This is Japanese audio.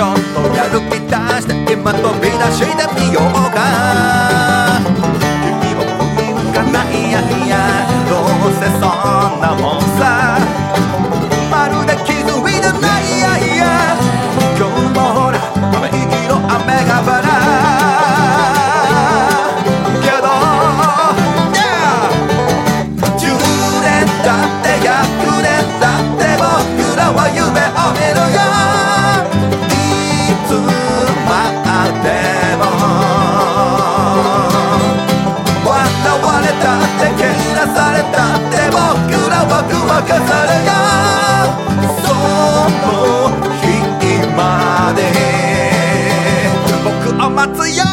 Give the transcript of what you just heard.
ちょっとやる気出して今飛び出してみようか。かされたって僕らはごはかされよその日まで。僕を待つよ